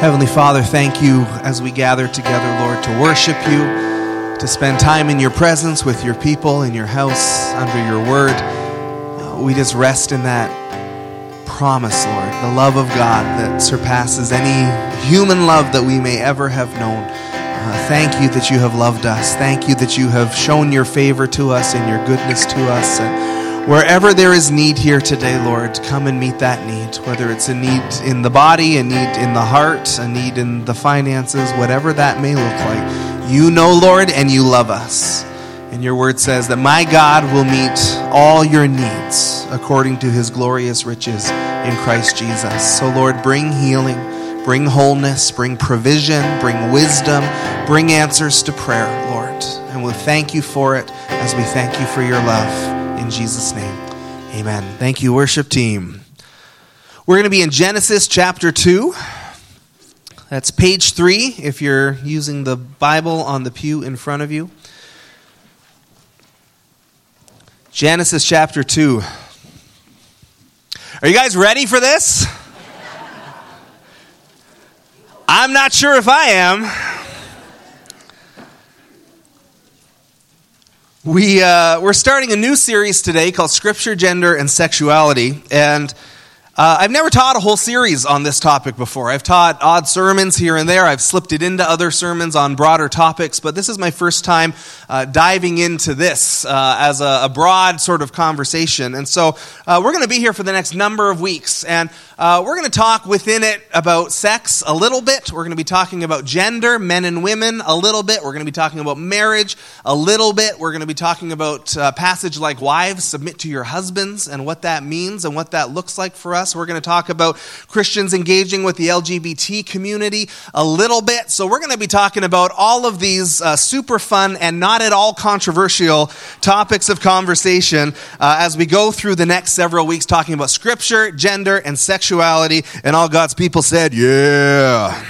Heavenly Father, thank you as we gather together, Lord, to worship you, to spend time in your presence with your people in your house under your word. Uh, we just rest in that promise, Lord, the love of God that surpasses any human love that we may ever have known. Uh, thank you that you have loved us. Thank you that you have shown your favor to us and your goodness to us. And Wherever there is need here today, Lord, come and meet that need. Whether it's a need in the body, a need in the heart, a need in the finances, whatever that may look like. You know, Lord, and you love us. And your word says that my God will meet all your needs according to his glorious riches in Christ Jesus. So, Lord, bring healing, bring wholeness, bring provision, bring wisdom, bring answers to prayer, Lord. And we'll thank you for it as we thank you for your love. Jesus' name, amen. Thank you, worship team. We're going to be in Genesis chapter 2. That's page 3 if you're using the Bible on the pew in front of you. Genesis chapter 2. Are you guys ready for this? I'm not sure if I am. We, uh, we're starting a new series today called Scripture, Gender, and Sexuality. And uh, I've never taught a whole series on this topic before. I've taught odd sermons here and there. I've slipped it into other sermons on broader topics, but this is my first time uh, diving into this uh, as a, a, broad sort of conversation. And so uh, we're going to be here for the next number of weeks, and uh, we're going to talk within it about sex a little bit. We're going to be talking about gender, men and women, a little bit. We're going to be talking about marriage a little bit. We're going to be talking about uh, passage like wives submit to your husbands and what that means and what that looks like for us us. We're going to talk about Christians engaging with the LGBT community a little bit. So, we're going to be talking about all of these uh, super fun and not at all controversial topics of conversation uh, as we go through the next several weeks talking about scripture, gender, and sexuality. And all God's people said, Yeah.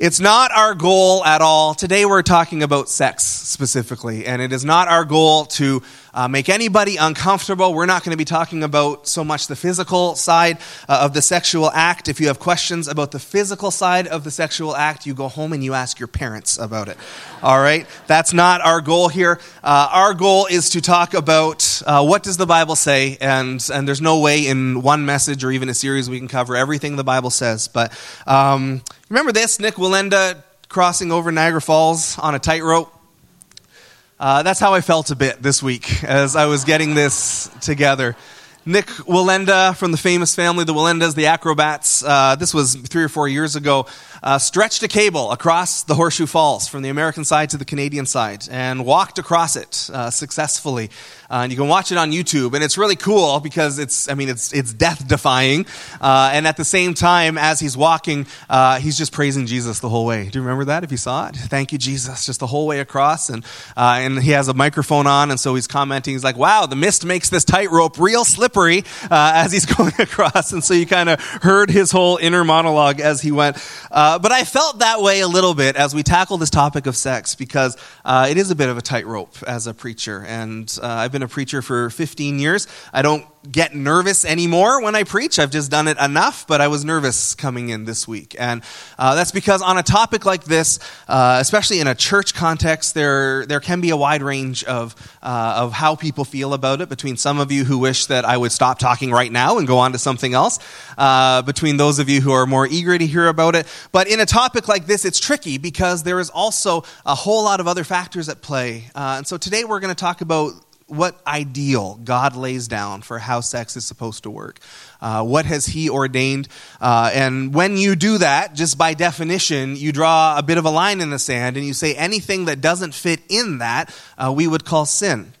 It's not our goal at all. Today we're talking about sex specifically, and it is not our goal to uh, make anybody uncomfortable. We're not going to be talking about so much the physical side uh, of the sexual act. If you have questions about the physical side of the sexual act, you go home and you ask your parents about it. All right? That's not our goal here. Uh, our goal is to talk about uh, what does the Bible say, and, and there's no way in one message or even a series we can cover everything the Bible says. But um, remember this Nik Wallenda crossing over Niagara Falls on a tightrope? Uh, that's how I felt a bit this week as I was getting this together. Nik Wallenda from the famous family, the Wallendas, the acrobats, uh, this was three or four years ago, uh, stretched a cable across the Horseshoe Falls from the American side to the Canadian side and walked across it uh, successfully. Uh, and you can watch it on YouTube, and it's really cool because it's, I mean, it's, it's death defying. Uh, and at the same time, as he's walking, uh, he's just praising Jesus the whole way. Do you remember that if you saw it? Thank you, Jesus, just the whole way across. And, uh, and he has a microphone on, and so he's commenting. He's like, wow, the mist makes this tightrope real slippery as he's going across. And so you kind of heard his whole inner monologue as he went. Uh, but I felt that way a little bit as we tackle this topic of sex because uh, it is a bit of a tightrope as a preacher. And uh, I've been a preacher for 15 years. I don't get nervous anymore when I preach. I've just done it enough, but I was nervous coming in this week. And uh, that's because on a topic like this, uh, especially in a church context, there, there can be a wide range of, uh, of how people feel about it. Between some of you who wish that I would stop talking right now and go on to something else, uh, between those of you who are more eager to hear about it. But in a topic like this, it's tricky because there is also a whole lot of other factors at play. Uh, and so today we're going to talk about what ideal God lays down for how sex is supposed to work. Uh, what has He ordained? Uh, and when you do that, just by definition, you draw a bit of a line in the sand and you say anything that doesn't fit in that, uh, we would call sin.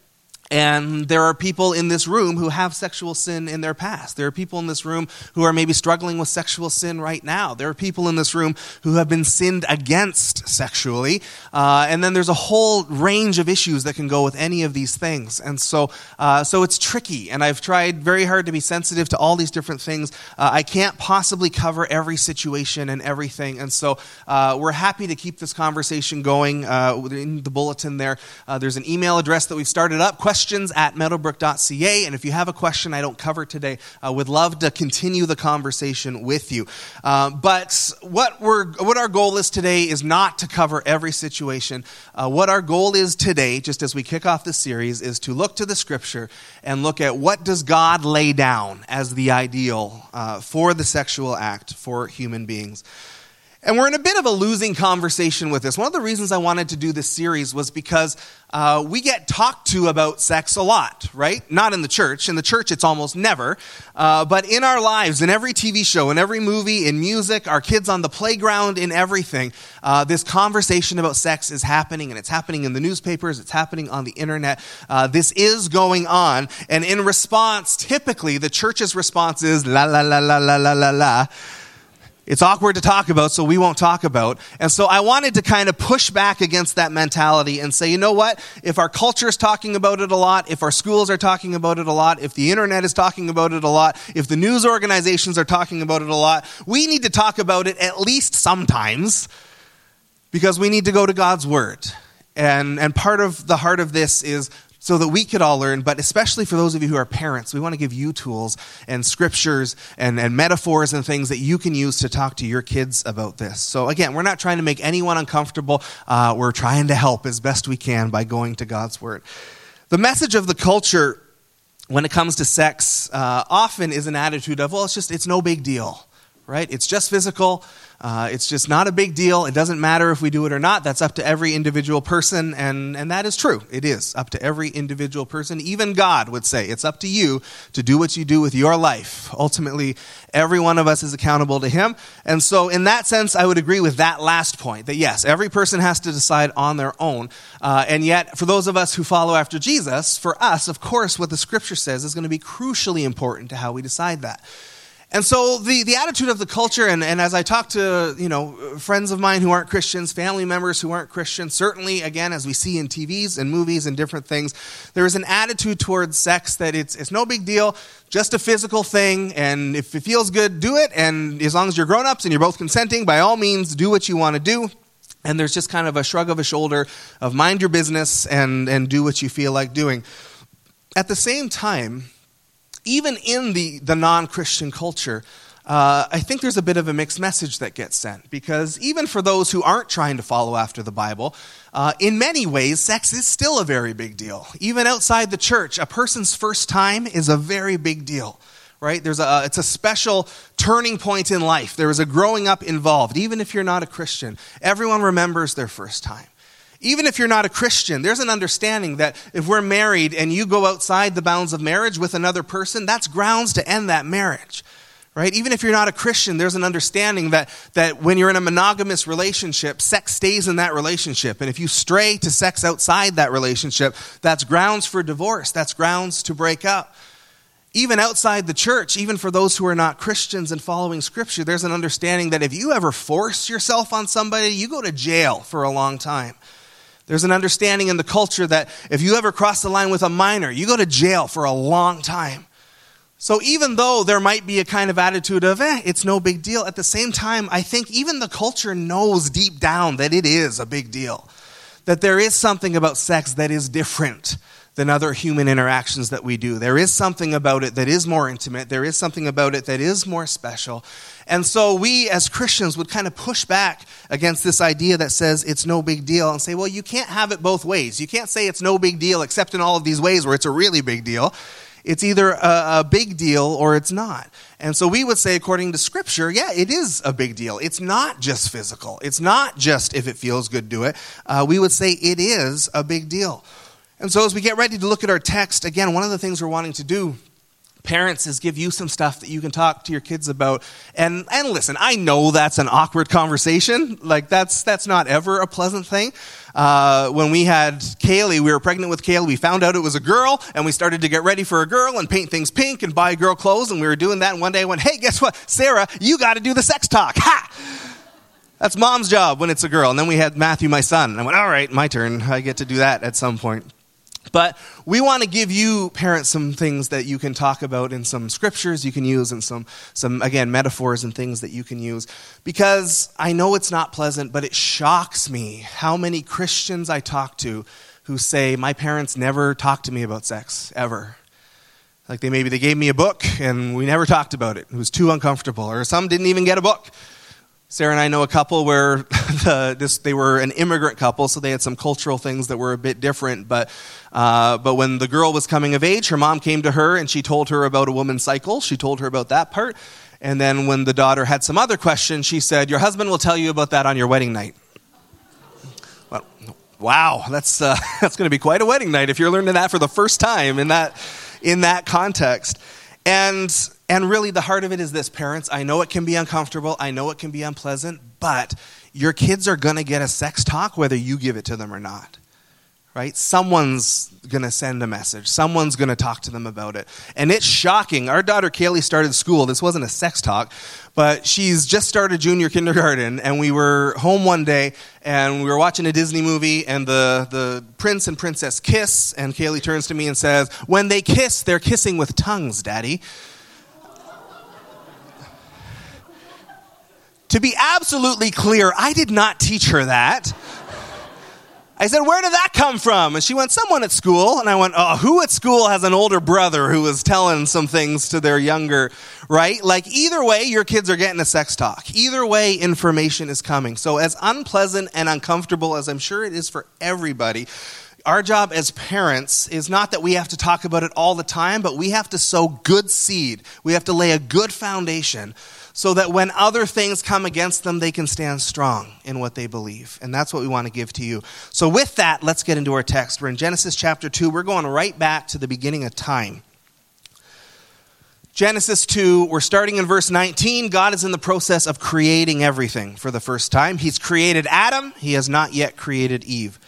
And there are people in this room who have sexual sin in their past. There are people in this room who are maybe struggling with sexual sin right now. There are people in this room who have been sinned against sexually. Uh, and then there's a whole range of issues that can go with any of these things. And so, uh, so it's tricky. And I've tried very hard to be sensitive to all these different things. Uh, I can't possibly cover every situation and everything. And so uh, we're happy to keep this conversation going. Uh, in the bulletin there, uh, there's an email address that we've started up. Question questions at meadowbrook.ca. And if you have a question I don't cover today, I would love to continue the conversation with you. Uh, but what, we're, what our goal is today is not to cover every situation. Uh, what our goal is today, just as we kick off the series, is to look to the scripture and look at what does God lay down as the ideal uh, for the sexual act for human beings. And we're in a bit of a losing conversation with this. One of the reasons I wanted to do this series was because uh, we get talked to about sex a lot, right? Not in the church. In the church, it's almost never. Uh, but in our lives, in every TV show, in every movie, in music, our kids on the playground, in everything, uh, this conversation about sex is happening, and it's happening in the newspapers, it's happening on the internet. Uh, this is going on. And in response, typically, the church's response is la, la, la, la, la, la, la, la it's awkward to talk about, so we won't talk about. And so I wanted to kind of push back against that mentality and say, you know what? If our culture is talking about it a lot, if our schools are talking about it a lot, if the internet is talking about it a lot, if the news organizations are talking about it a lot, we need to talk about it at least sometimes because we need to go to God's Word. And, and part of the heart of this is so that we could all learn, but especially for those of you who are parents, we want to give you tools and scriptures and, and metaphors and things that you can use to talk to your kids about this. So, again, we're not trying to make anyone uncomfortable. Uh, we're trying to help as best we can by going to God's Word. The message of the culture when it comes to sex uh, often is an attitude of, well, it's just, it's no big deal, right? It's just physical. Uh, it's just not a big deal. It doesn't matter if we do it or not. That's up to every individual person, and, and that is true. It is up to every individual person. Even God would say it's up to you to do what you do with your life. Ultimately, every one of us is accountable to Him. And so, in that sense, I would agree with that last point that yes, every person has to decide on their own. Uh, and yet, for those of us who follow after Jesus, for us, of course, what the Scripture says is going to be crucially important to how we decide that. And so the, the attitude of the culture, and, and as I talk to you know friends of mine who aren't Christians, family members who aren't Christians, certainly again as we see in TVs and movies and different things, there is an attitude towards sex that it's it's no big deal, just a physical thing, and if it feels good, do it. And as long as you're grown ups and you're both consenting, by all means, do what you want to do. And there's just kind of a shrug of a shoulder of mind your business and and do what you feel like doing. At the same time even in the, the non Christian culture, uh, I think there's a bit of a mixed message that gets sent because even for those who aren't trying to follow after the Bible, uh, in many ways, sex is still a very big deal. Even outside the church, a person's first time is a very big deal, right? There's a, it's a special turning point in life. There is a growing up involved, even if you're not a Christian. Everyone remembers their first time. Even if you're not a Christian, there's an understanding that if we're married and you go outside the bounds of marriage with another person, that's grounds to end that marriage. Right? Even if you're not a Christian, there's an understanding that, that when you're in a monogamous relationship, sex stays in that relationship. And if you stray to sex outside that relationship, that's grounds for divorce. That's grounds to break up. Even outside the church, even for those who are not Christians and following Scripture, there's an understanding that if you ever force yourself on somebody, you go to jail for a long time. There's an understanding in the culture that if you ever cross the line with a minor, you go to jail for a long time. So even though there might be a kind of attitude of, eh, it's no big deal, at the same time, I think even the culture knows deep down that it is a big deal. That there is something about sex that is different than other human interactions that we do. There is something about it that is more intimate. There is something about it that is more special. And so we as Christians would kind of push back against this idea that says it's no big deal and say, well, you can't have it both ways. You can't say it's no big deal except in all of these ways where it's a really big deal. It's either a, a big deal or it's not. And so we would say, according to Scripture, yeah, it is a big deal. It's not just physical, it's not just if it feels good, do it. Uh, we would say it is a big deal. And so, as we get ready to look at our text, again, one of the things we're wanting to do, parents, is give you some stuff that you can talk to your kids about. And, and listen, I know that's an awkward conversation. Like, that's, that's not ever a pleasant thing. Uh, when we had Kaylee, we were pregnant with Kaylee, we found out it was a girl, and we started to get ready for a girl and paint things pink and buy girl clothes. And we were doing that, and one day I went, hey, guess what? Sarah, you got to do the sex talk. Ha! That's mom's job when it's a girl. And then we had Matthew, my son. And I went, all right, my turn. I get to do that at some point. But we want to give you, parents, some things that you can talk about in some scriptures you can use and some, some, again, metaphors and things that you can use. Because I know it's not pleasant, but it shocks me how many Christians I talk to who say, My parents never talked to me about sex, ever. Like they maybe they gave me a book and we never talked about it. It was too uncomfortable. Or some didn't even get a book. Sarah and I know a couple where the, this, they were an immigrant couple, so they had some cultural things that were a bit different. But, uh, but when the girl was coming of age, her mom came to her and she told her about a woman's cycle. She told her about that part. And then when the daughter had some other questions, she said, Your husband will tell you about that on your wedding night. Well, wow, that's, uh, that's going to be quite a wedding night if you're learning that for the first time in that, in that context. And and really, the heart of it is this parents, I know it can be uncomfortable, I know it can be unpleasant, but your kids are going to get a sex talk whether you give it to them or not. Right? Someone's going to send a message. Someone's going to talk to them about it. And it's shocking. Our daughter Kaylee started school. This wasn't a sex talk, but she's just started junior kindergarten. And we were home one day and we were watching a Disney movie and the, the prince and princess kiss. And Kaylee turns to me and says, When they kiss, they're kissing with tongues, Daddy. To be absolutely clear, I did not teach her that. I said, Where did that come from? And she went, Someone at school. And I went, Oh, who at school has an older brother who was telling some things to their younger, right? Like, either way, your kids are getting a sex talk. Either way, information is coming. So, as unpleasant and uncomfortable as I'm sure it is for everybody, our job as parents is not that we have to talk about it all the time, but we have to sow good seed. We have to lay a good foundation so that when other things come against them, they can stand strong in what they believe. And that's what we want to give to you. So, with that, let's get into our text. We're in Genesis chapter 2. We're going right back to the beginning of time. Genesis 2, we're starting in verse 19. God is in the process of creating everything for the first time. He's created Adam, he has not yet created Eve.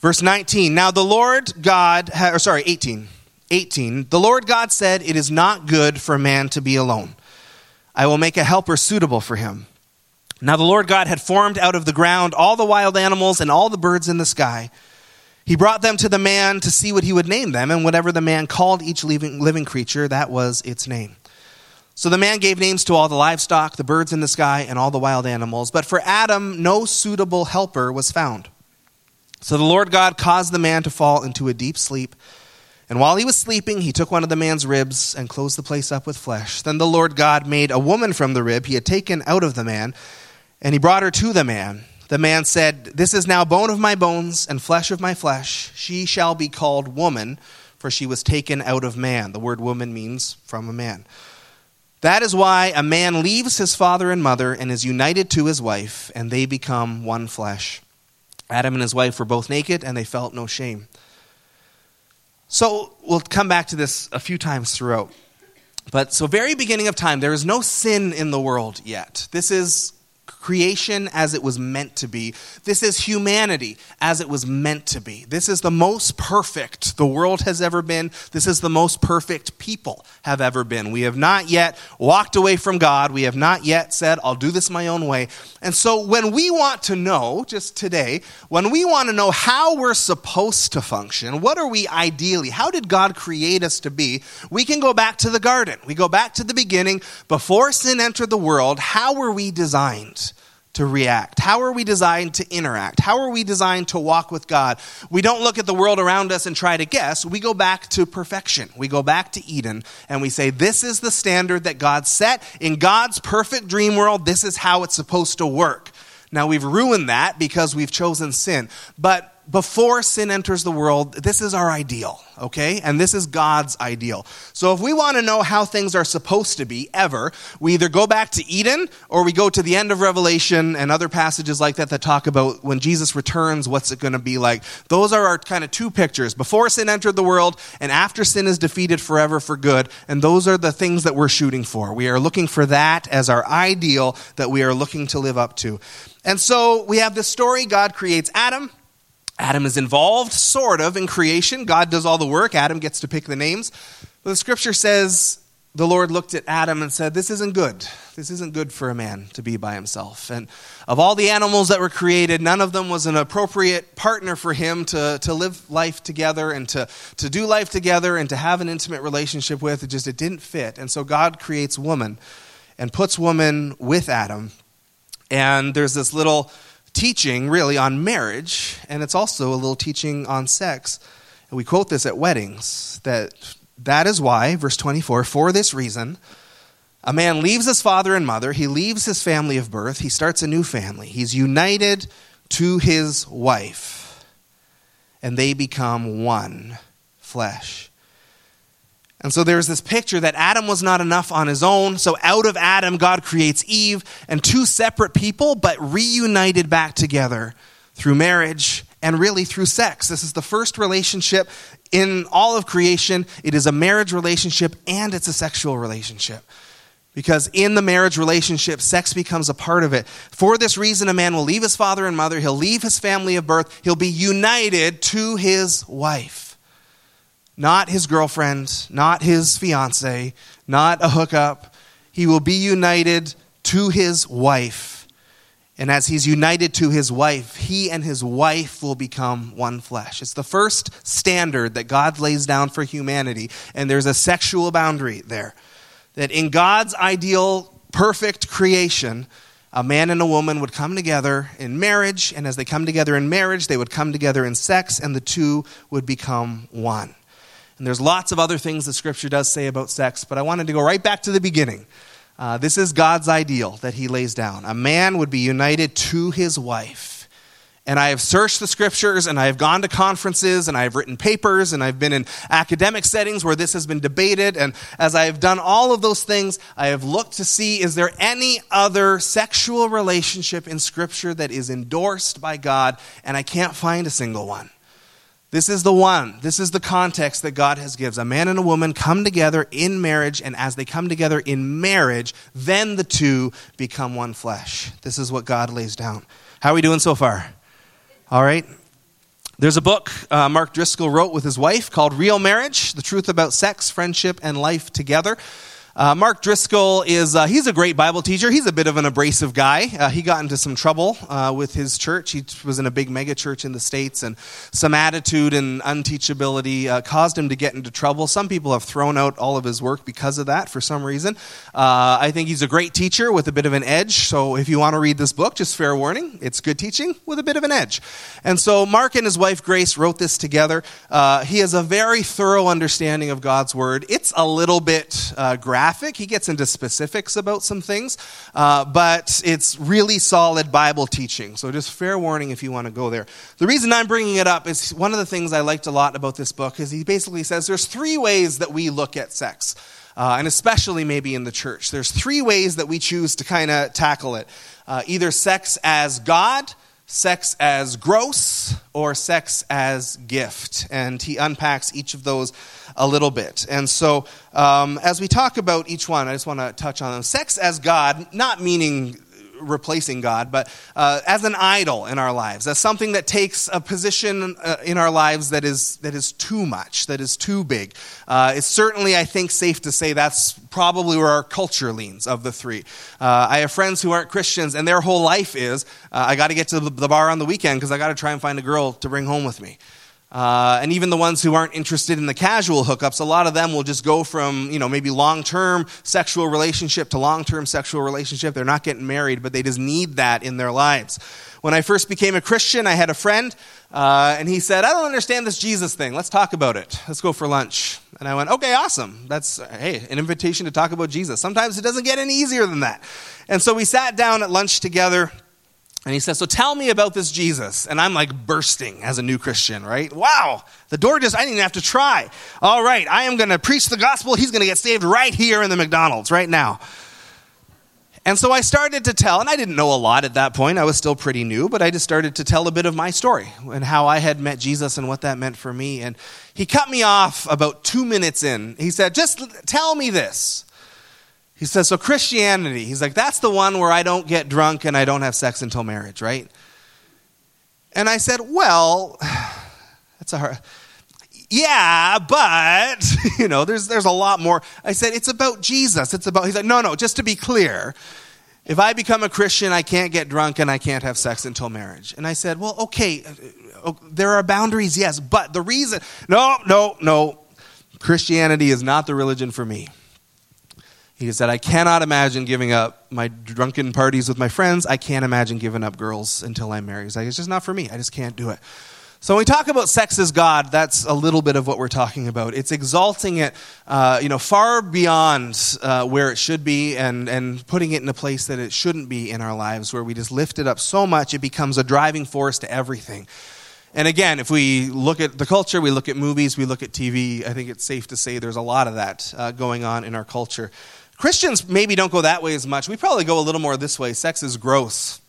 Verse 19, now the Lord God, or sorry, 18. 18, the Lord God said, It is not good for a man to be alone. I will make a helper suitable for him. Now the Lord God had formed out of the ground all the wild animals and all the birds in the sky. He brought them to the man to see what he would name them, and whatever the man called each living, living creature, that was its name. So the man gave names to all the livestock, the birds in the sky, and all the wild animals. But for Adam, no suitable helper was found. So the Lord God caused the man to fall into a deep sleep. And while he was sleeping, he took one of the man's ribs and closed the place up with flesh. Then the Lord God made a woman from the rib he had taken out of the man, and he brought her to the man. The man said, This is now bone of my bones and flesh of my flesh. She shall be called woman, for she was taken out of man. The word woman means from a man. That is why a man leaves his father and mother and is united to his wife, and they become one flesh. Adam and his wife were both naked, and they felt no shame. So we'll come back to this a few times throughout. But so, very beginning of time, there is no sin in the world yet. This is creation as it was meant to be. This is humanity as it was meant to be. This is the most perfect the world has ever been. This is the most perfect people have ever been. We have not yet walked away from God. We have not yet said, I'll do this my own way. And so when we want to know, just today, when we want to know how we're supposed to function, what are we ideally, how did God create us to be, we can go back to the garden. We go back to the beginning. Before sin entered the world, how were we designed? To react? How are we designed to interact? How are we designed to walk with God? We don't look at the world around us and try to guess. We go back to perfection. We go back to Eden and we say, This is the standard that God set. In God's perfect dream world, this is how it's supposed to work. Now, we've ruined that because we've chosen sin. But before sin enters the world, this is our ideal, okay? And this is God's ideal. So if we want to know how things are supposed to be ever, we either go back to Eden or we go to the end of Revelation and other passages like that that talk about when Jesus returns, what's it going to be like. Those are our kind of two pictures before sin entered the world and after sin is defeated forever for good. And those are the things that we're shooting for. We are looking for that as our ideal that we are looking to live up to. And so we have this story God creates Adam. Adam is involved, sort of, in creation. God does all the work. Adam gets to pick the names. But the scripture says the Lord looked at Adam and said, This isn't good. This isn't good for a man to be by himself. And of all the animals that were created, none of them was an appropriate partner for him to, to live life together and to, to do life together and to have an intimate relationship with. It just it didn't fit. And so God creates woman and puts woman with Adam. And there's this little teaching really on marriage, and it's also a little teaching on sex. And we quote this at weddings that that is why, verse 24, for this reason, a man leaves his father and mother, he leaves his family of birth, he starts a new family. He's united to his wife, and they become one flesh. And so there's this picture that Adam was not enough on his own. So out of Adam, God creates Eve and two separate people, but reunited back together through marriage and really through sex. This is the first relationship in all of creation. It is a marriage relationship and it's a sexual relationship. Because in the marriage relationship, sex becomes a part of it. For this reason, a man will leave his father and mother, he'll leave his family of birth, he'll be united to his wife. Not his girlfriend, not his fiance, not a hookup. He will be united to his wife. And as he's united to his wife, he and his wife will become one flesh. It's the first standard that God lays down for humanity, and there's a sexual boundary there that in God's ideal, perfect creation, a man and a woman would come together in marriage, and as they come together in marriage, they would come together in sex, and the two would become one. And there's lots of other things the scripture does say about sex, but I wanted to go right back to the beginning. Uh, this is God's ideal that he lays down. A man would be united to his wife and I have searched the scriptures and I have gone to conferences and I have written papers and I've been in academic settings where this has been debated. And as I have done all of those things, I have looked to see is there any other sexual relationship in scripture that is endorsed by God? And I can't find a single one. This is the one. This is the context that God has gives. A man and a woman come together in marriage, and as they come together in marriage, then the two become one flesh. This is what God lays down. How are we doing so far? All right? There's a book uh, Mark Driscoll wrote with his wife called Real Marriage The Truth About Sex, Friendship, and Life Together. Uh, Mark Driscoll is, uh, he's a great Bible teacher. He's a bit of an abrasive guy. Uh, he got into some trouble uh, with his church. He was in a big mega church in the States, and some attitude and unteachability uh, caused him to get into trouble. Some people have thrown out all of his work because of that for some reason. Uh, I think he's a great teacher with a bit of an edge. So if you want to read this book, just fair warning, it's good teaching with a bit of an edge. And so Mark and his wife Grace wrote this together. he has a very thorough understanding of God's word. It's a little bit graphic graphic. He gets into specifics about some things, uh, but it's really solid Bible teaching. So just fair warning if you want to go there. The reason I'm bringing it up is one of the things I liked a lot about this book is he basically says there's three ways that we look at sex. Uh, and especially maybe in the church. There's three ways that we choose to kind of tackle it uh, either sex as God, sex as gross or sex as gift. And he unpacks each of those a little bit. And so, um, as we talk about each one, I just want to touch on them. Sex as God, not meaning replacing God, but uh, as an idol in our lives, as something that takes a position uh, in our lives that is, that is too much, that is too big. Uh, it's certainly, I think, safe to say that's probably where our culture leans of the three. Uh, I have friends who aren't Christians, and their whole life is uh, I got to get to the bar on the weekend because I got to try and find a girl to bring home with me. Uh, and even the ones who aren't interested in the casual hookups, a lot of them will just go from, you know, maybe long term sexual relationship to long term sexual relationship. They're not getting married, but they just need that in their lives. When I first became a Christian, I had a friend, uh, and he said, I don't understand this Jesus thing. Let's talk about it. Let's go for lunch. And I went, okay, awesome. That's, hey, an invitation to talk about Jesus. Sometimes it doesn't get any easier than that. And so we sat down at lunch together. And he says, So tell me about this Jesus. And I'm like bursting as a new Christian, right? Wow, the door just, I didn't even have to try. All right, I am going to preach the gospel. He's going to get saved right here in the McDonald's, right now. And so I started to tell, and I didn't know a lot at that point. I was still pretty new, but I just started to tell a bit of my story and how I had met Jesus and what that meant for me. And he cut me off about two minutes in. He said, Just tell me this. He says, so Christianity, he's like, that's the one where I don't get drunk and I don't have sex until marriage, right? And I said, well, that's a hard, yeah, but, you know, there's, there's a lot more. I said, it's about Jesus. It's about, he's like, no, no, just to be clear, if I become a Christian, I can't get drunk and I can't have sex until marriage. And I said, well, okay, uh, uh, there are boundaries, yes, but the reason, no, no, no, Christianity is not the religion for me. He said, I cannot imagine giving up my drunken parties with my friends. I can't imagine giving up girls until I'm married. He's like, it's just not for me. I just can't do it. So when we talk about sex as God, that's a little bit of what we're talking about. It's exalting it, uh, you know, far beyond uh, where it should be, and and putting it in a place that it shouldn't be in our lives, where we just lift it up so much it becomes a driving force to everything. And again, if we look at the culture, we look at movies, we look at TV. I think it's safe to say there's a lot of that uh, going on in our culture. Christians maybe don't go that way as much. We probably go a little more this way. Sex is gross,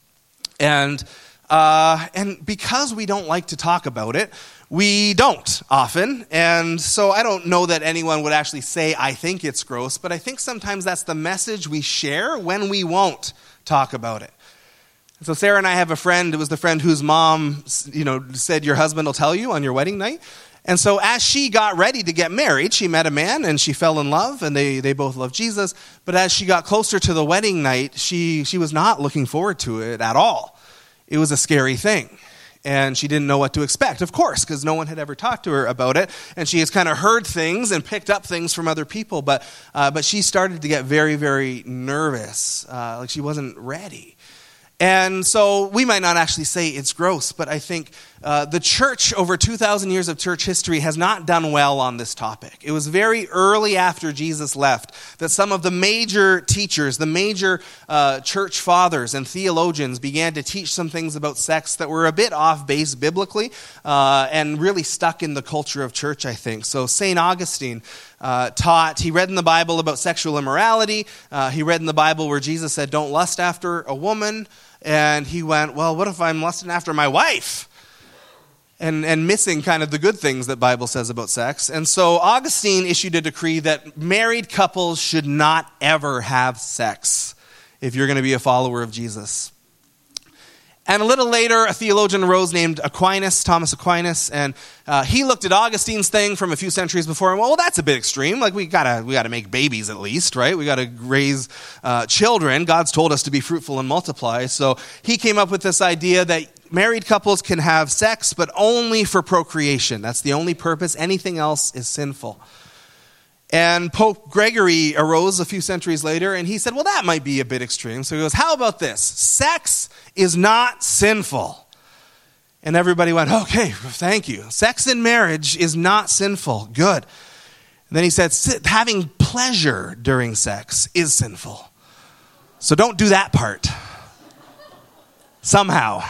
and uh, and because we don't like to talk about it, we don't often. And so I don't know that anyone would actually say, I think it's gross, but I think sometimes that's the message we share when we won't talk about it. so Sarah and I have a friend, it was the friend whose mom, you know, said your husband will tell you on your wedding night. And so as she got ready to get married, she met a man and she fell in love and they, they both loved Jesus. But as she got closer to the wedding night, she, she was not looking forward to it at all it was a scary thing. And she didn't know what to expect, of course, because no one had ever talked to her about it. And she has kind of heard things and picked up things from other people. But, uh, but she started to get very, very nervous. Uh, like she wasn't ready. And so we might not actually say it's gross, but I think uh, the church, over 2,000 years of church history, has not done well on this topic. It was very early after Jesus left that some of the major teachers, the major uh, church fathers and theologians began to teach some things about sex that were a bit off base biblically uh, and really stuck in the culture of church, I think. So St. Augustine. Uh, taught. He read in the Bible about sexual immorality. Uh, he read in the Bible where Jesus said, Don't lust after a woman. And he went, Well, what if I'm lusting after my wife? And, and missing kind of the good things that bible says about sex and so augustine issued a decree that married couples should not ever have sex if you're going to be a follower of jesus and a little later, a theologian arose named Aquinas, Thomas Aquinas, and uh, he looked at Augustine's thing from a few centuries before and well, that's a bit extreme. Like we gotta we gotta make babies at least, right? We gotta raise uh, children. God's told us to be fruitful and multiply. So he came up with this idea that married couples can have sex, but only for procreation. That's the only purpose. Anything else is sinful. And Pope Gregory arose a few centuries later and he said, Well, that might be a bit extreme. So he goes, How about this? Sex is not sinful. And everybody went, Okay, thank you. Sex in marriage is not sinful. Good. And then he said, Having pleasure during sex is sinful. So don't do that part. Somehow.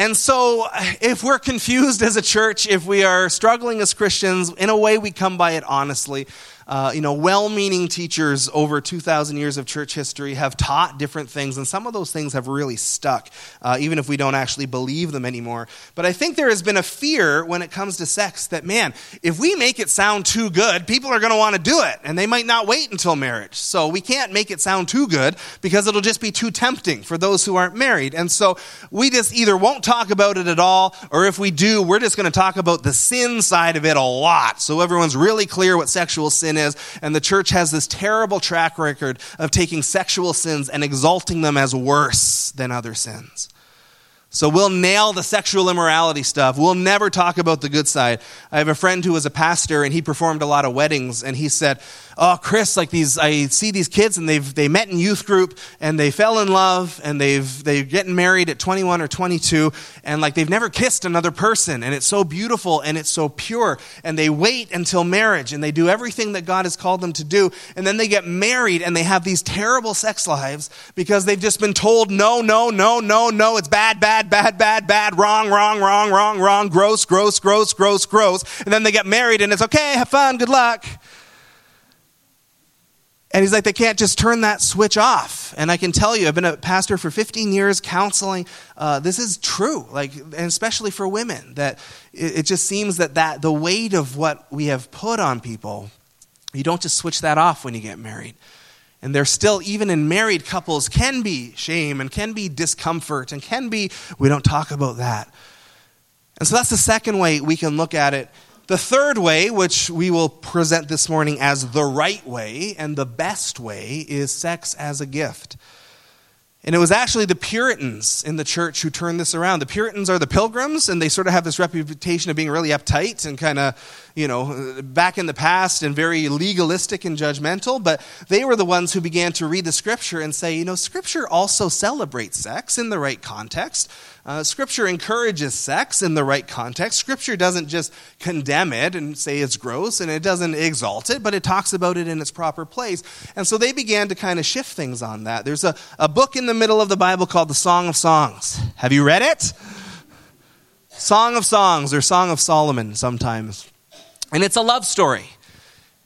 And so, if we're confused as a church, if we are struggling as Christians, in a way we come by it honestly uh, you know, well-meaning teachers over 2,000 years of church history have taught different things, and some of those things have really stuck, uh, even if we don't actually believe them anymore. But I think there has been a fear when it comes to sex that, man, if we make it sound too good, people are going to want to do it, and they might not wait until marriage. So we can't make it sound too good because it'll just be too tempting for those who aren't married. And so we just either won't talk about it at all, or if we do, we're just going to talk about the sin side of it a lot. So everyone's really clear what sexual sin is. And the church has this terrible track record of taking sexual sins and exalting them as worse than other sins. So we'll nail the sexual immorality stuff. We'll never talk about the good side. I have a friend who was a pastor and he performed a lot of weddings and he said, "Oh, Chris, like these I see these kids and they've they met in youth group and they fell in love and they've they're getting married at 21 or 22 and like they've never kissed another person and it's so beautiful and it's so pure and they wait until marriage and they do everything that God has called them to do and then they get married and they have these terrible sex lives because they've just been told no, no, no, no, no, it's bad, bad bad, bad, bad, bad, wrong, wrong, wrong, wrong, wrong, gross, gross, gross, gross, gross. And then they get married and it's okay, have fun, good luck. And he's like, they can't just turn that switch off. And I can tell you, I've been a pastor for 15 years counseling. Uh, this is true, like, and especially for women, that it, it just seems that, that the weight of what we have put on people, you don't just switch that off when you get married. And there still, even in married couples, can be shame and can be discomfort and can be, we don't talk about that. And so that's the second way we can look at it. The third way, which we will present this morning as the right way and the best way, is sex as a gift. And it was actually the Puritans in the church who turned this around. The Puritans are the pilgrims, and they sort of have this reputation of being really uptight and kind of, you know, back in the past and very legalistic and judgmental. But they were the ones who began to read the scripture and say, you know, scripture also celebrates sex in the right context. Uh, scripture encourages sex in the right context. Scripture doesn't just condemn it and say it's gross, and it doesn't exalt it, but it talks about it in its proper place. And so they began to kind of shift things on that. There's a, a book in the middle of the Bible called the Song of Songs. Have you read it? Song of Songs, or Song of Solomon sometimes. And it's a love story.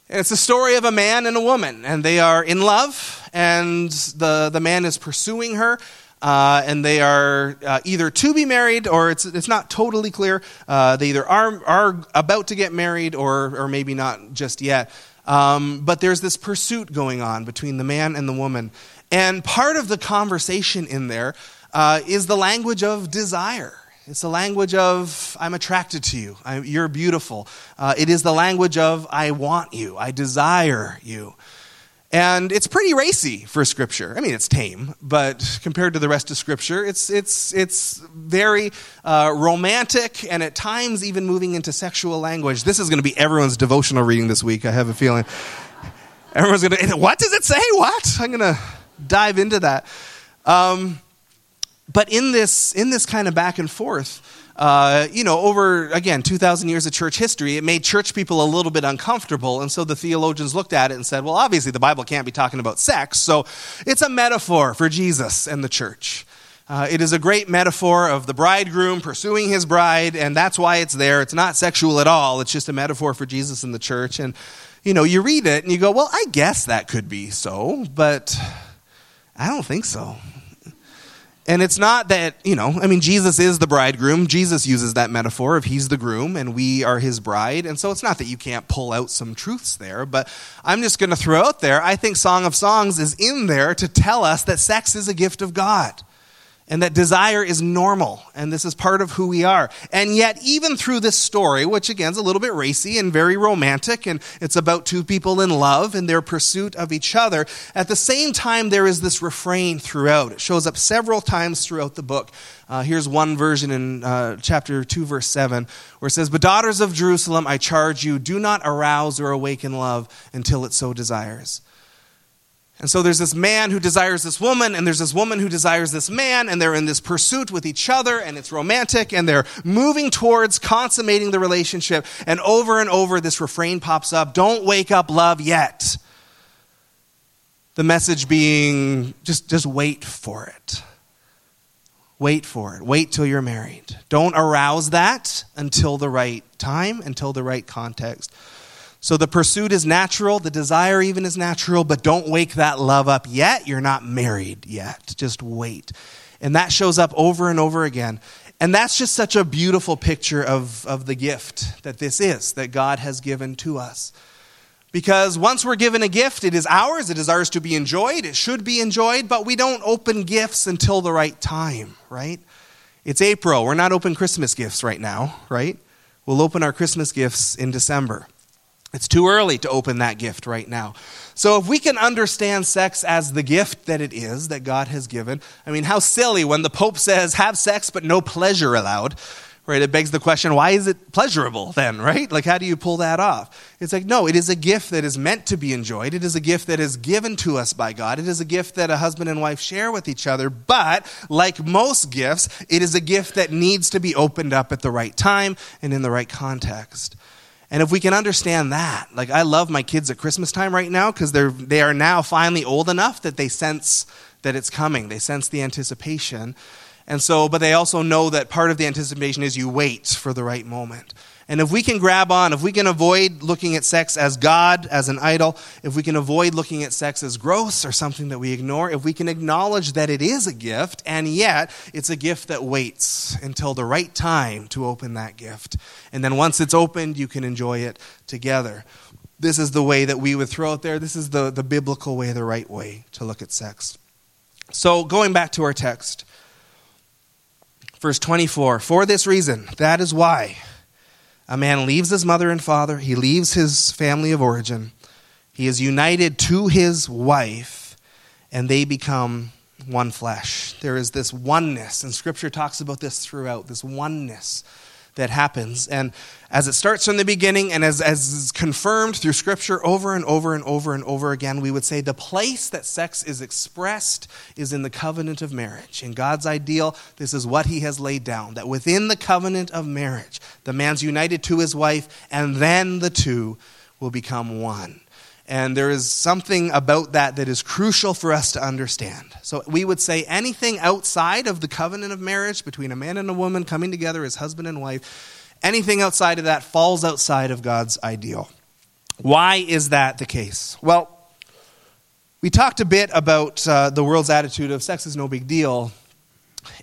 And it's a story of a man and a woman, and they are in love, and the, the man is pursuing her uh, and they are uh, either to be married or it's, it's not totally clear. Uh, they either are, are about to get married or, or maybe not just yet. Um, but there's this pursuit going on between the man and the woman. And part of the conversation in there uh, is the language of desire. It's the language of, I'm attracted to you. I, you're beautiful. Uh, it is the language of, I want you. I desire you. And it's pretty racy for Scripture. I mean, it's tame, but compared to the rest of Scripture, it's, it's, it's very uh, romantic and at times even moving into sexual language. This is going to be everyone's devotional reading this week, I have a feeling. Everyone's going to, what does it say? What? I'm going to dive into that. Um, but in this, in this kind of back and forth, uh, you know, over, again, 2,000 years of church history, it made church people a little bit uncomfortable. And so the theologians looked at it and said, well, obviously the Bible can't be talking about sex, so it's a metaphor for Jesus and the church. Uh, it is a great metaphor of the bridegroom pursuing his bride, and that's why it's there. It's not sexual at all, it's just a metaphor for Jesus and the church. And, you know, you read it and you go, well, I guess that could be so, but I don't think so. And it's not that, you know, I mean, Jesus is the bridegroom. Jesus uses that metaphor of he's the groom and we are his bride. And so it's not that you can't pull out some truths there, but I'm just going to throw out there I think Song of Songs is in there to tell us that sex is a gift of God and that desire is normal and this is part of who we are. And yet, even through this story, which again is a little bit racy and very romantic, and it's about two people in love and their pursuit of each other, at the same time, there is this refrain throughout. It shows up several times throughout the book. Uh, here's one version in uh, chapter 2, verse 7, where it says, But daughters of Jerusalem, I charge you, do not arouse or awaken love until it so desires. And so there's this man who desires this woman, and there's this woman who desires this man, and they're in this pursuit with each other, and it's romantic, and they're moving towards consummating the relationship. And over and over, this refrain pops up Don't wake up love yet. The message being just, just wait for it. Wait for it. Wait till you're married. Don't arouse that until the right time, until the right context. So the pursuit is natural, the desire even is natural, but don't wake that love up yet. You're not married yet. Just wait. And that shows up over and over again. And that's just such a beautiful picture of, of the gift that this is, that God has given to us. Because once we're given a gift, it is ours, it is ours to be enjoyed, it should be enjoyed, but we don't open gifts until the right time, right? It's April. We're not open Christmas gifts right now, right? We'll open our Christmas gifts in December. It's too early to open that gift right now. So, if we can understand sex as the gift that it is that God has given, I mean, how silly when the Pope says, have sex but no pleasure allowed, right? It begs the question, why is it pleasurable then, right? Like, how do you pull that off? It's like, no, it is a gift that is meant to be enjoyed. It is a gift that is given to us by God. It is a gift that a husband and wife share with each other. But, like most gifts, it is a gift that needs to be opened up at the right time and in the right context. And if we can understand that, like I love my kids at Christmas time right now because they're they are now finally old enough that they sense that it's coming. They sense the anticipation. And so, but they also know that part of the anticipation is you wait for the right moment. And if we can grab on, if we can avoid looking at sex as God, as an idol, if we can avoid looking at sex as gross or something that we ignore, if we can acknowledge that it is a gift, and yet it's a gift that waits until the right time to open that gift. And then once it's opened, you can enjoy it together. This is the way that we would throw it there. This is the, the biblical way, the right way to look at sex. So, going back to our text, verse 24 For this reason, that is why a man leaves his mother and father, he leaves his family of origin, he is united to his wife, and they become one flesh. There is this oneness, and Scripture talks about this throughout this oneness that happens. And as it starts from the beginning and as, as is confirmed through Scripture over and over and over and over again, we would say the place that sex is expressed is in the covenant of marriage. In God's ideal, this is what He has laid down that within the covenant of marriage, the man's united to his wife, and then the two will become one. And there is something about that that is crucial for us to understand. So we would say anything outside of the covenant of marriage between a man and a woman coming together as husband and wife, anything outside of that falls outside of God's ideal. Why is that the case? Well, we talked a bit about uh, the world's attitude of sex is no big deal.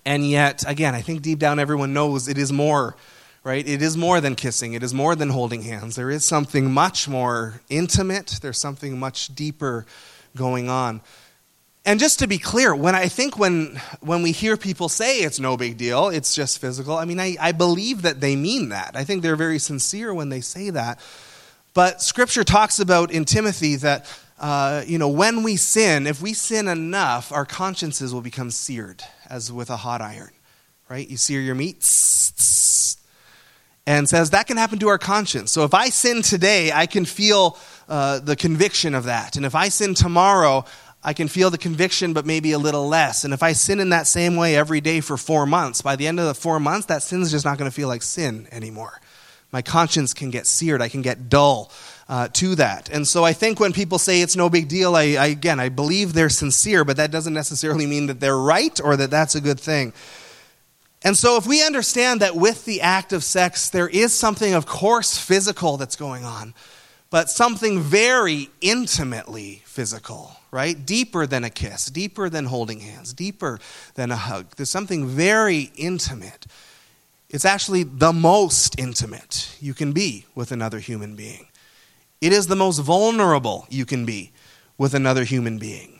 And yet, again, I think deep down everyone knows it is more right? It is more than kissing, it is more than holding hands. There is something much more intimate, there's something much deeper going on. And just to be clear, when I think when, when we hear people say it's no big deal, it's just physical, I mean, I, I believe that they mean that. I think they're very sincere when they say that. But Scripture talks about in Timothy that, uh, you know, when we sin, if we sin enough, our consciences will become seared, as with a hot iron, right? You sear your meat, and says that can happen to our conscience. So if I sin today, I can feel uh, the conviction of that. And if I sin tomorrow, I can feel the conviction, but maybe a little less. And if I sin in that same way every day for four months, by the end of the four months, that sin is just not going to feel like sin anymore. My conscience can get seared. I can get dull uh, to that. And so I think when people say it's no big deal, I, I, again, I believe they're sincere, but that doesn't necessarily mean that they're right or that that's a good thing. And so, if we understand that with the act of sex, there is something, of course, physical that's going on, but something very intimately physical, right? Deeper than a kiss, deeper than holding hands, deeper than a hug. There's something very intimate. It's actually the most intimate you can be with another human being. It is the most vulnerable you can be with another human being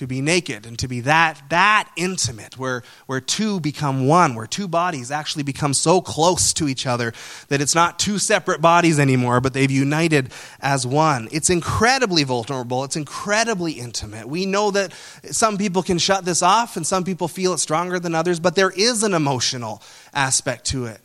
to be naked and to be that that intimate where where two become one where two bodies actually become so close to each other that it's not two separate bodies anymore but they've united as one. It's incredibly vulnerable. It's incredibly intimate. We know that some people can shut this off and some people feel it stronger than others but there is an emotional aspect to it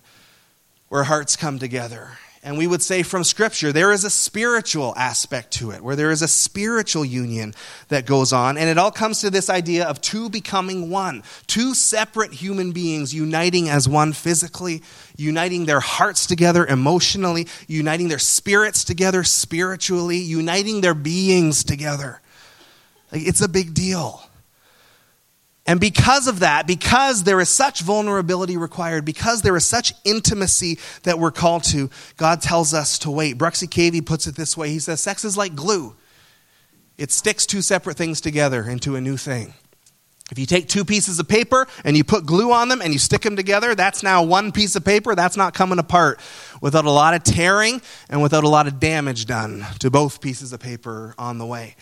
where hearts come together and we would say from Scripture, there is a spiritual aspect to it, where there is a spiritual union that goes on. And it all comes to this idea of two becoming one, two separate human beings uniting as one physically, uniting their hearts together emotionally, uniting their spirits together spiritually, uniting their beings together. Like, it's a big deal. And because of that, because there is such vulnerability required, because there is such intimacy that we're called to, God tells us to wait. Bruxy Cavey puts it this way He says, Sex is like glue, it sticks two separate things together into a new thing. If you take two pieces of paper and you put glue on them and you stick them together, that's now one piece of paper. That's not coming apart without a lot of tearing and without a lot of damage done to both pieces of paper on the way.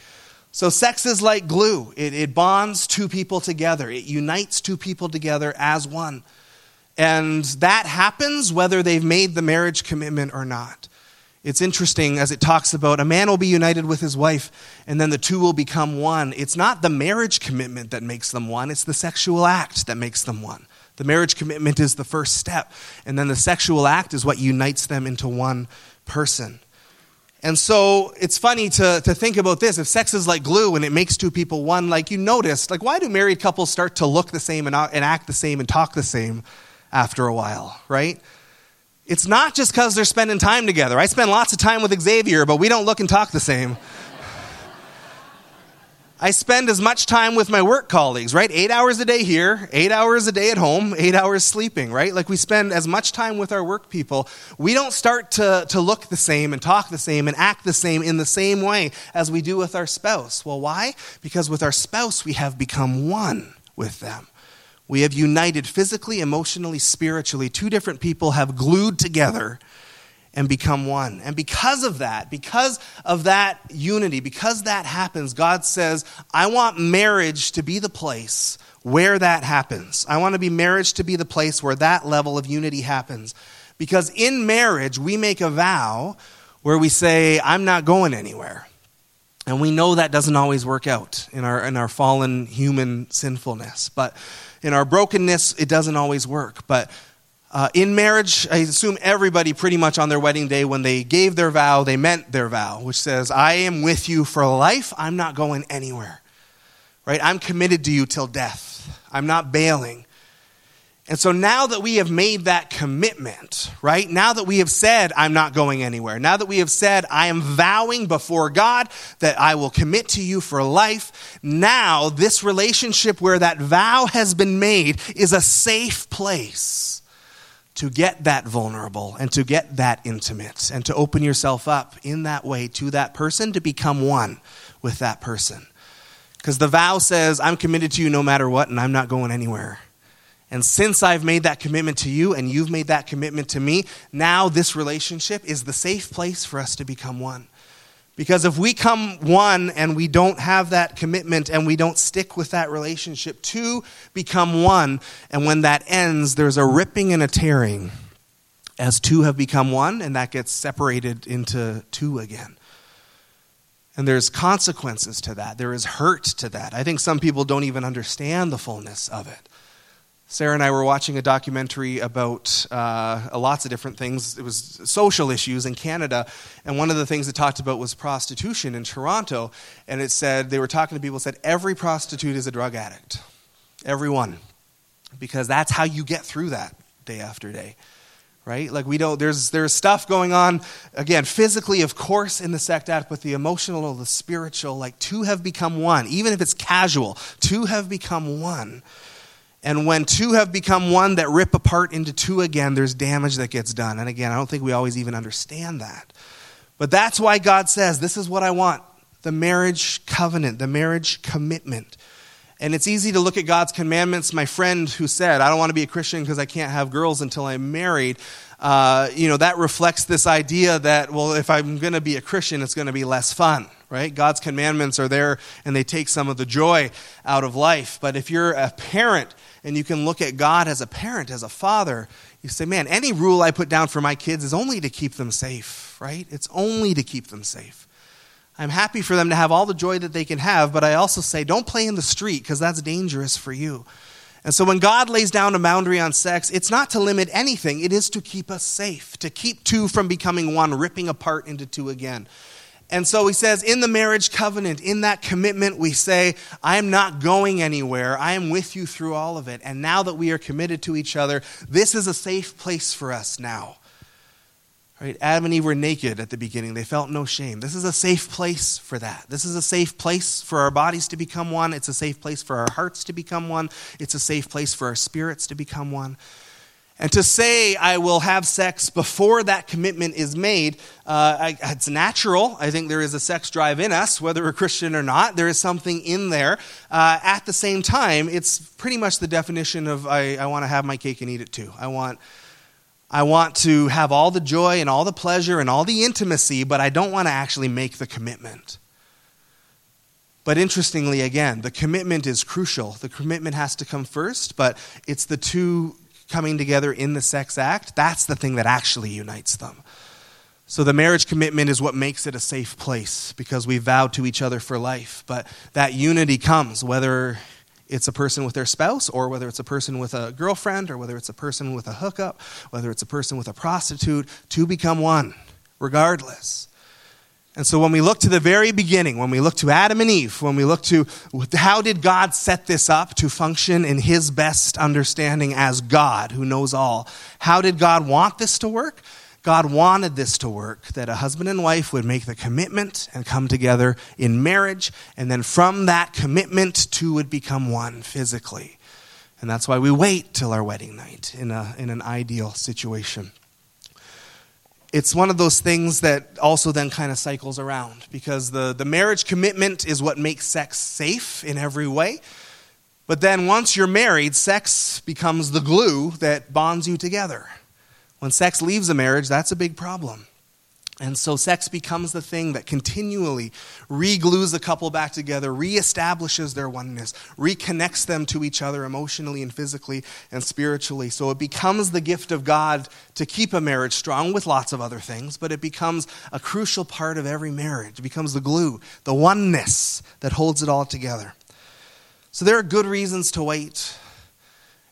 So, sex is like glue. It, it, bonds two people together, it unites two people together as one. And that happens whether they've made the marriage commitment or not. It's interesting as it talks about a man will be united with his wife and then the two will become one. It's not the marriage commitment that makes them one, it's the sexual act that makes them one. The marriage commitment is the first step, and then the sexual act is what unites them into one person. And so it's funny to, to think about this. If sex is like glue and it makes two people one, like you noticed, like why do married couples start to look the same and, uh, and act the same and talk the same after a while, right? It's not just because they're spending time together. I spend lots of time with Xavier, but we don't look and talk the same. I spend as much time with my work colleagues, right? Eight hours a day here, eight hours a day at home, eight hours sleeping, right? Like we spend as much time with our work people. We don't start to, to look the same and talk the same and act the same in the same way as we do with our spouse. Well, why? Because with our spouse, we have become one with them. We have united physically, emotionally, spiritually. Two different people have glued together and become one. And because of that, because of that unity, because that happens, God says, I want marriage to be the place where that happens. I want to be marriage to be the place where that level of unity happens. Because in marriage, we make a vow where we say, I'm not going anywhere. And we know that doesn't always work out in our, in our fallen human sinfulness. But in our brokenness, it doesn't always work. But uh, in marriage, I assume everybody pretty much on their wedding day, when they gave their vow, they meant their vow, which says, I am with you for life. I'm not going anywhere. Right? I'm committed to you till death. I'm not bailing. And so now that we have made that commitment, right? Now that we have said, I'm not going anywhere. Now that we have said, I am vowing before God that I will commit to you for life. Now, this relationship where that vow has been made is a safe place to get that vulnerable and to get that intimate and to open yourself up in that way to that person to become one with that person. Because the vow says, I'm committed to you no matter what, and I'm not going anywhere. And since I've made that commitment to you and you've made that commitment to me, now this relationship is the safe place for us to become one. Because if we come one and we don't have that commitment and we don't stick with that relationship, two become one. And when that ends, there's a ripping and a tearing as two have become one, and that gets separated into two again. And there's consequences to that. There is hurt to that. I think some people don't even understand the fullness of it. Sarah and I were watching a documentary about uh, lots of different things. It was social issues in Canada, and one of the things it talked about was prostitution in Toronto. And it said they were talking to people. Said every prostitute is a drug addict, everyone, because that's how you get through that day after day, right? Like we don't. There's there's stuff going on again physically, of course, in the sex act, but the emotional, the spiritual, like two have become one. Even if it's casual, two have become one. And when two have become one that rip apart into two again, there's damage that gets done. And again, I don't think we always even understand that. But that's why God says, This is what I want the marriage covenant, the marriage commitment. And it's easy to look at God's commandments. My friend who said, I don't want to be a Christian because I can't have girls until I'm married, uh, you know, that reflects this idea that, well, if I'm going to be a Christian, it's going to be less fun, right? God's commandments are there and they take some of the joy out of life. But if you're a parent, and you can look at God as a parent, as a father, you say, man, any rule I put down for my kids is only to keep them safe, right? It's only to keep them safe. I'm happy for them to have all the joy that they can have, but I also say, don't play in the street because that's dangerous for you. And so when God lays down a boundary on sex, it's not to limit anything, it is to keep us safe, to keep two from becoming one, ripping apart into two again. And so he says, in the marriage covenant, in that commitment, we say, I am not going anywhere. I am with you through all of it. And now that we are committed to each other, this is a safe place for us now. Right? Adam and Eve were naked at the beginning. They felt no shame. This is a safe place for that. This is a safe place for our bodies to become one. It's a safe place for our hearts to become one. It's a safe place for our spirits to become one. And to say I will have sex before that commitment is made, uh, I, it's natural. I think there is a sex drive in us, whether we're Christian or not. There is something in there. Uh, at the same time, it's pretty much the definition of I, I want to have my cake and eat it too. I want, I want to have all the joy and all the pleasure and all the intimacy, but I don't want to actually make the commitment. But interestingly, again, the commitment is crucial. The commitment has to come first, but it's the two coming together in the sex act, that's the thing that actually unites them. So the marriage commitment is what makes it a safe place because we vowed to each other for life. But that unity comes whether it's a person with their spouse or whether it's a person with a girlfriend or whether it's a person with a hookup, whether it's a person with a prostitute, to become one, regardless. And so when we look to the very beginning, when we look to Adam and Eve, when we look to how did God set this up to function in his best understanding as God who knows all, how did God want this to work? God wanted this to work, that a husband and wife would make the commitment and come together in marriage, and then from that commitment, two would become one physically. And that's why we wait till our wedding night in, a, in an ideal situation it's one of those things that also then kind of cycles around because the, the marriage commitment is what makes sex safe in every way. But then once you're married, sex becomes the glue that bonds you together. When sex leaves a marriage, that's a big problem. And so sex becomes the thing that continually re-glues the couple back together, reestablishes their oneness, reconnects them to each other emotionally and physically and spiritually. So it becomes the gift of God to keep a marriage strong with lots of other things, but it becomes a crucial part of every marriage. It becomes the glue, the oneness that holds it all together. So there are good reasons to wait.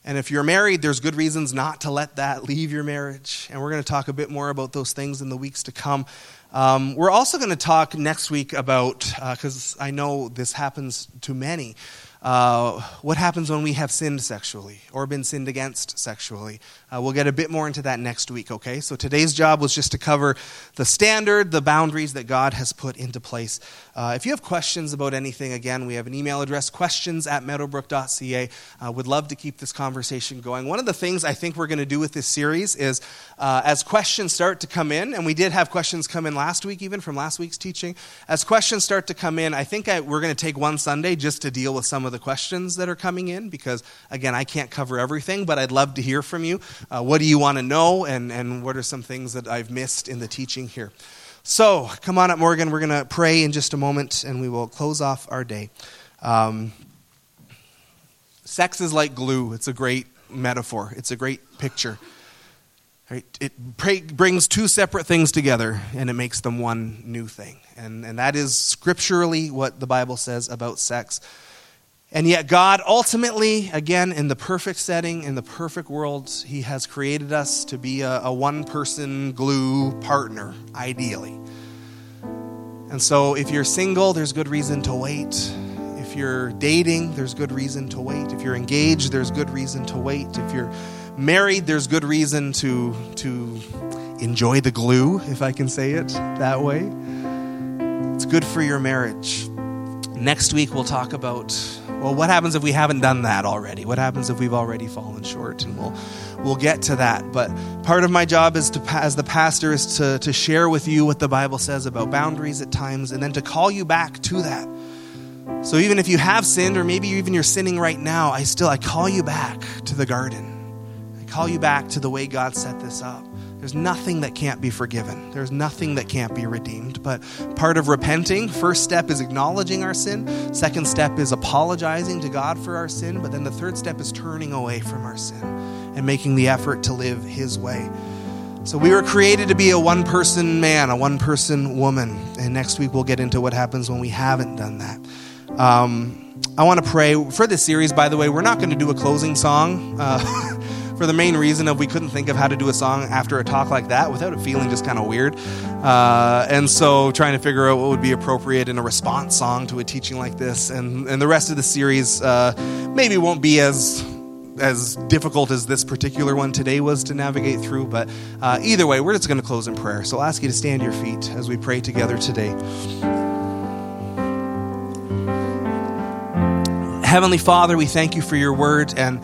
And if you're married, there's good reasons not to let that leave your marriage. And we're going to talk a bit more about those things in the weeks to come. Um, we're also going to talk next week about, because uh, I know this happens to many, uh, what happens when we have sinned sexually or been sinned against sexually. Uh, we'll get a bit more into that next week, okay? So today's job was just to cover the standard, the boundaries that God has put into place. Uh, if you have questions about anything, again, we have an email address questions at meadowbrook.ca. Uh, would love to keep this conversation going. One of the things I think we're going to do with this series is uh, as questions start to come in, and we did have questions come in last week, even from last week's teaching, as questions start to come in, I think I, we're going to take one Sunday just to deal with some of of the questions that are coming in because, again, I can't cover everything, but I'd love to hear from you. Uh, what do you want to know, and, and what are some things that I've missed in the teaching here? So, come on up, Morgan. We're going to pray in just a moment, and we will close off our day. Um, sex is like glue, it's a great metaphor, it's a great picture. It brings two separate things together and it makes them one new thing. And, and that is scripturally what the Bible says about sex. And yet, God ultimately, again, in the perfect setting, in the perfect world, He has created us to be a, a one person glue partner, ideally. And so, if you're single, there's good reason to wait. If you're dating, there's good reason to wait. If you're engaged, there's good reason to wait. If you're married, there's good reason to, to enjoy the glue, if I can say it that way. It's good for your marriage. Next week, we'll talk about well, what happens if we haven't done that already? What happens if we've already fallen short? And we'll, we'll get to that. But part of my job is to, as the pastor is to, to share with you what the Bible says about boundaries at times and then to call you back to that. So even if you have sinned, or maybe even you're sinning right now, I still I call you back to the garden. I call you back to the way God set this up. There's nothing that can't be forgiven. There's nothing that can't be redeemed. But part of repenting, first step is acknowledging our sin. Second step is apologizing to God for our sin. But then the third step is turning away from our sin and making the effort to live His way. So we were created to be a one person man, a one person woman. And next week we'll get into what happens when we haven't done that. Um, I want to pray for this series, by the way. We're not going to do a closing song. Uh, for the main reason of we couldn't think of how to do a song after a talk like that without it feeling just kind of weird. Uh, and so trying to figure out what would be appropriate in a response song to a teaching like this. And, and the rest of the series uh, maybe won't be as as difficult as this particular one today was to navigate through. But uh, either way, we're just going to close in prayer. So I'll ask you to stand your feet as we pray together today. Heavenly Father, we thank you for your word and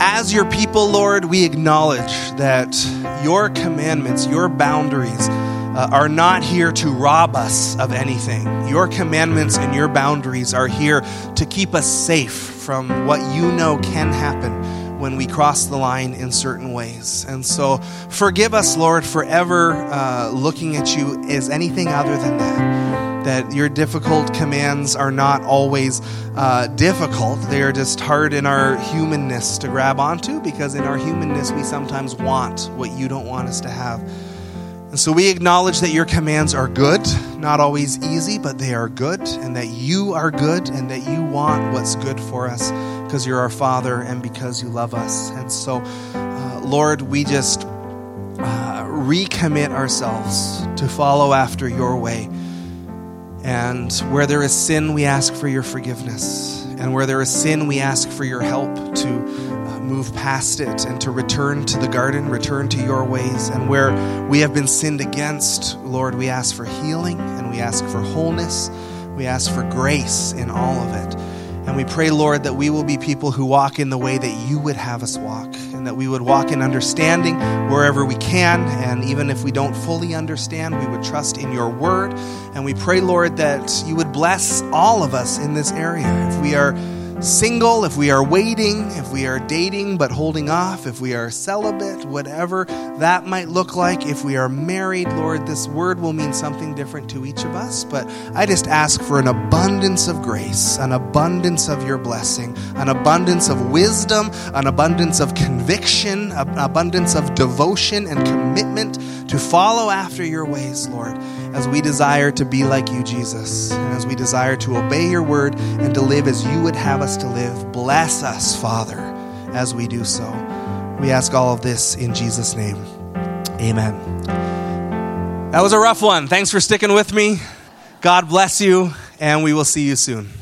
as your people, Lord, we acknowledge that your commandments, your boundaries, uh, are not here to rob us of anything. Your commandments and your boundaries are here to keep us safe from what you know can happen when we cross the line in certain ways. And so, forgive us, Lord, for ever uh, looking at you as anything other than that that your difficult commands are not always uh, difficult. They are just hard in our humanness to grab onto because in our humanness we sometimes want what you don't want us to have. And so we acknowledge that your commands are good, not always easy, but they are good, and that you are good, and that you want what's good for us because you're our Father and because you love us. And so, uh, Lord, we just uh, recommit ourselves to follow after your way and where there is sin, we ask for your forgiveness. And where there is sin, we ask for your help to uh, move past it and to return to the garden, return to your ways. And where we have been sinned against, Lord, we ask for healing and we ask for wholeness. We ask for grace in all of it. And we pray, Lord, that we will be people who walk in the way that you would have us walk, and that we would walk in understanding wherever we can. And even if we don't fully understand, we would trust in your word. And we pray, Lord, that you would bless all of us in this area. If we are single, if we are waiting, if we are dating but holding off, if we are celibate, whatever that might look like, if we are married, Lord, this word will mean something different to each of us. But I just ask for an abundance of grace, an abundance of your blessing, an abundance of wisdom, an abundance of conviction, an abundance of devotion and commitment to follow after your ways, Lord, as we desire to be like you, Jesus, and as we desire to obey your word and to live as you would have us to live. Bless us, Father, as we do so. We ask all of this in Jesus' name. Amen. That was a rough one. Thanks for sticking with me. God bless you, and we will see you soon.